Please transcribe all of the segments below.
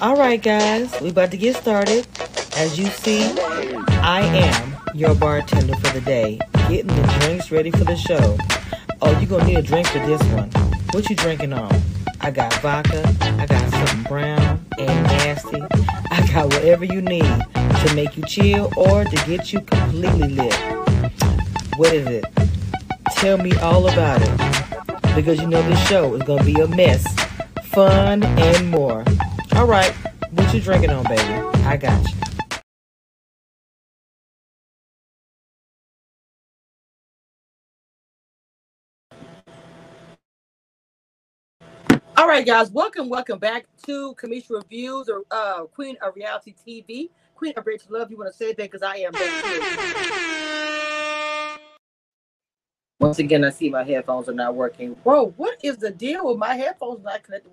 All right, guys, we about to get started. As you see, I am your bartender for the day, getting the drinks ready for the show. Oh, you gonna need a drink for this one. What you drinking on? I got vodka, I got something brown and nasty. I got whatever you need to make you chill or to get you completely lit. What is it? Tell me all about it. Because you know this show is gonna be a mess, fun, and more. All right, what you drinking on, baby? I got you. All right, guys, welcome, welcome back to Cameshia Reviews or uh, Queen of Reality TV. Queen of Rich Love, you want to say that because I am Once again, I see my headphones are not working. Bro, what is the deal with my headphones not connected?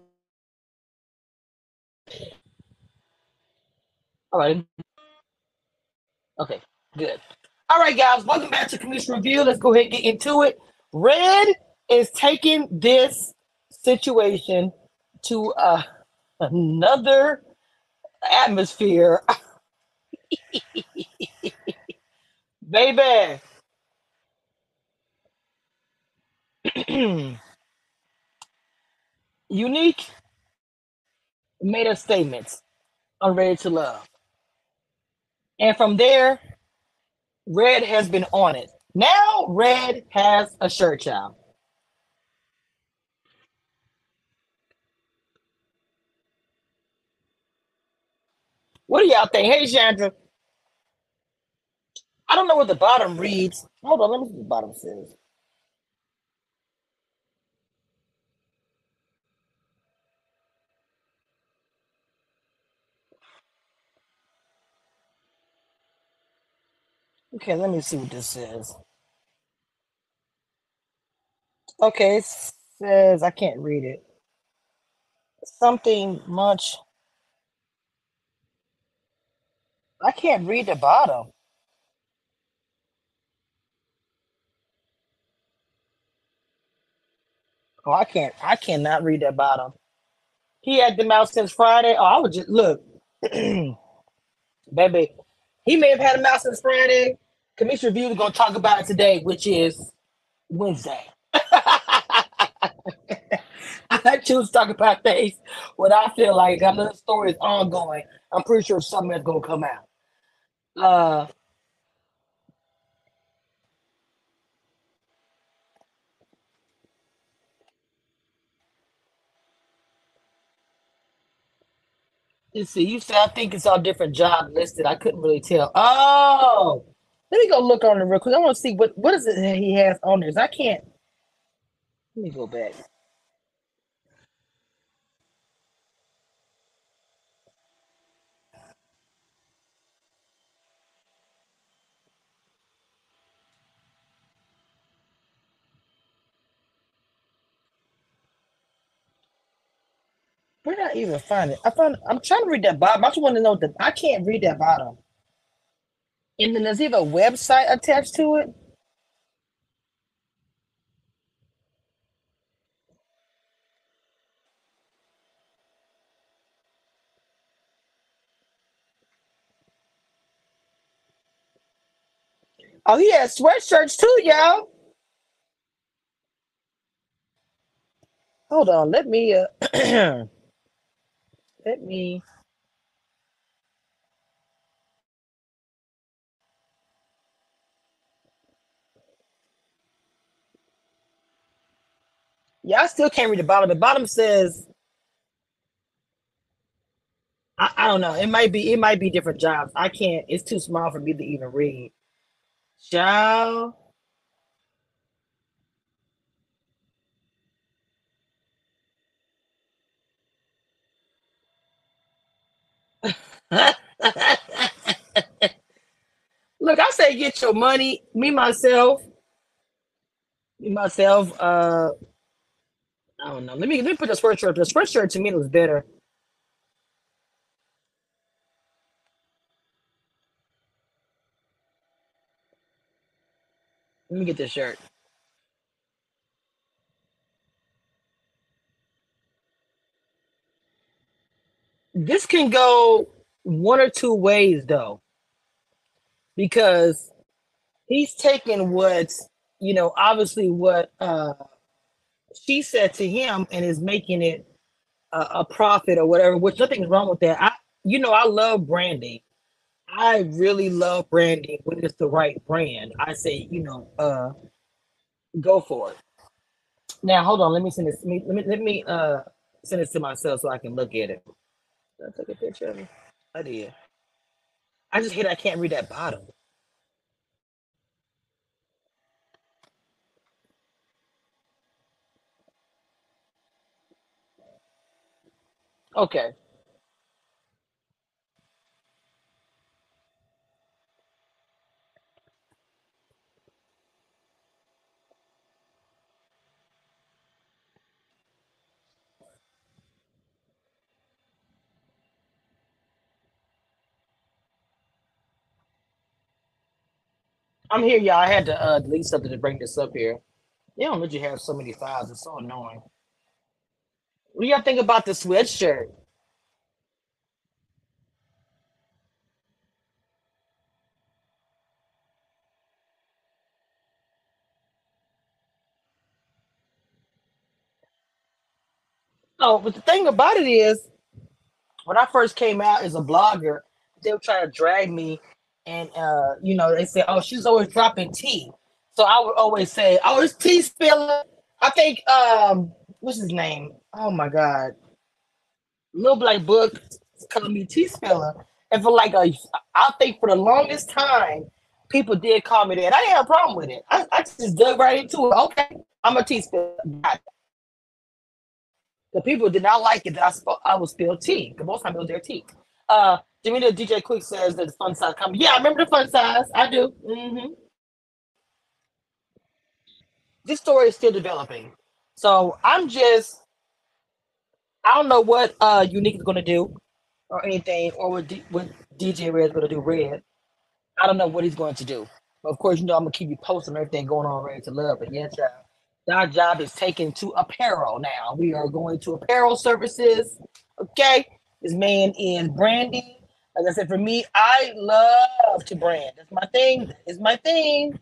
Right. Okay, good. All right, guys, welcome back to Cameshia Review. Let's go ahead and get into it. Red is taking this situation to uh, another atmosphere. Baby. Unique made a statement on Ready to Love. And from there, Red has been on it. Now Red has a shirt, child. What do y'all think? Hey, Chandra. I don't know what the bottom reads. Hold on, let me see what the bottom says. Okay, let me see what this says. Okay, it says I can't read it. Something much. I can't read the bottom. Oh, I can't. I cannot read that bottom. He had them out since Friday. Oh, I would just look, baby. He may have had them out since Friday. Cameshia Review is gonna talk about it today, which is Wednesday. I choose to talk about things when I feel like another story is ongoing. I'm pretty sure something is gonna come out. Uh, let's see. You said I think it's all different job listed. I couldn't really tell. Oh, let me go look on the real quick. I want to see what what is it that he has on there. 'Cause I can't. Let me go back. Did I even find it? I found. I'm trying to read that bottom. I just want to know that I can't read that bottom. And then there's even a website attached to it. Oh, he has sweatshirts too, y'all. Hold on. Let me. Uh, let me. Yeah, I still can't read the bottom. The bottom says. I, I don't know. It might be. It might be different jobs. I can't. It's too small for me to even read. Child. Look, I say get your money. Me myself, me myself. Uh, I don't know. Let me let me put the sweatshirt. The sweatshirt to me looks better. Let me get this shirt. this can go one or two ways though, because he's taking what you know, obviously what uh she said to him and is making it a, a profit or whatever. Which nothing's wrong with that. I, you know, I love branding. I really love branding when it's the right brand. I say, you know, uh, go for it. Now, hold on. Let me send this. Let me let me, uh send this to myself so I can look at it. Did I take a picture of it? I did. I just hate I can't read that bottom. Okay. I'm here, y'all. I had to uh, delete something to bring this up here. They don't let you have so many files. It's so annoying. What do y'all think about the sweatshirt? Oh, but the thing about it is, when I first came out as a blogger, they were trying to drag me, and uh, you know, they said, "Oh, she's always dropping tea." So I would always say, "Oh, it's tea spilling." I think, um, what's his name? Oh my god, Little Black Book called me tea Speller, and for like a, I think for the longest time, people did call me that. I didn't have a problem with it. I, I just dug right into it. Okay, I'm a tea spiller. The people did not like it that I spoke. I would spill tea. Because most time it was their tea. Uh, Jimmy the DJ Quick says that the fun size coming. Yeah, I remember the fun size. I do. hmm This story is still developing, so I'm just. I don't know what uh Unique is gonna do, or anything, or what, D, what DJ Red is gonna do. Red. I don't know what he's going to do. But of course, you know I'm gonna keep you posted on everything going on. Ready to love, but yeah, child. Our job is taken to apparel now. We are going to apparel services. Okay. This man in branding. Like I said, for me, I love to brand. That's my thing. It's my thing.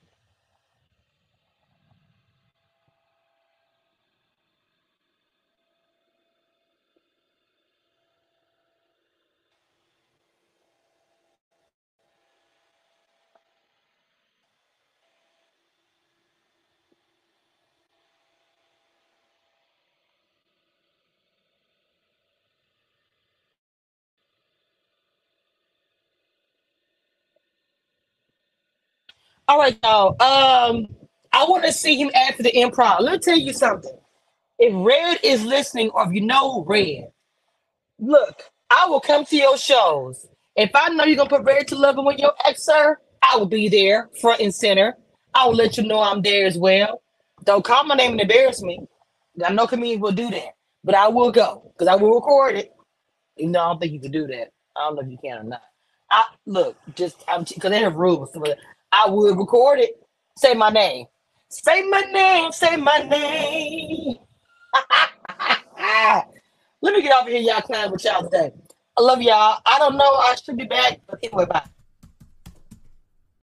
All right, y'all. Um, I want to see him after the improv. Let me tell you something. If Red is listening, or if you know Red, look, I will come to your shows. If I know you're gonna put Red to Love him with your ex, sir, I will be there, front and center. I will let you know I'm there as well. Don't call my name and embarrass me. I know comedians will do that, but I will go because I will record it. You know, I don't think you can do that. I don't know if you can or not. I look just I'm because they have rules. I would record it. Say my name. Say my name. Say my name. Let me get off here, y'all. Clown with y'all today. I love y'all. I don't know. I should be back, but anyway, bye.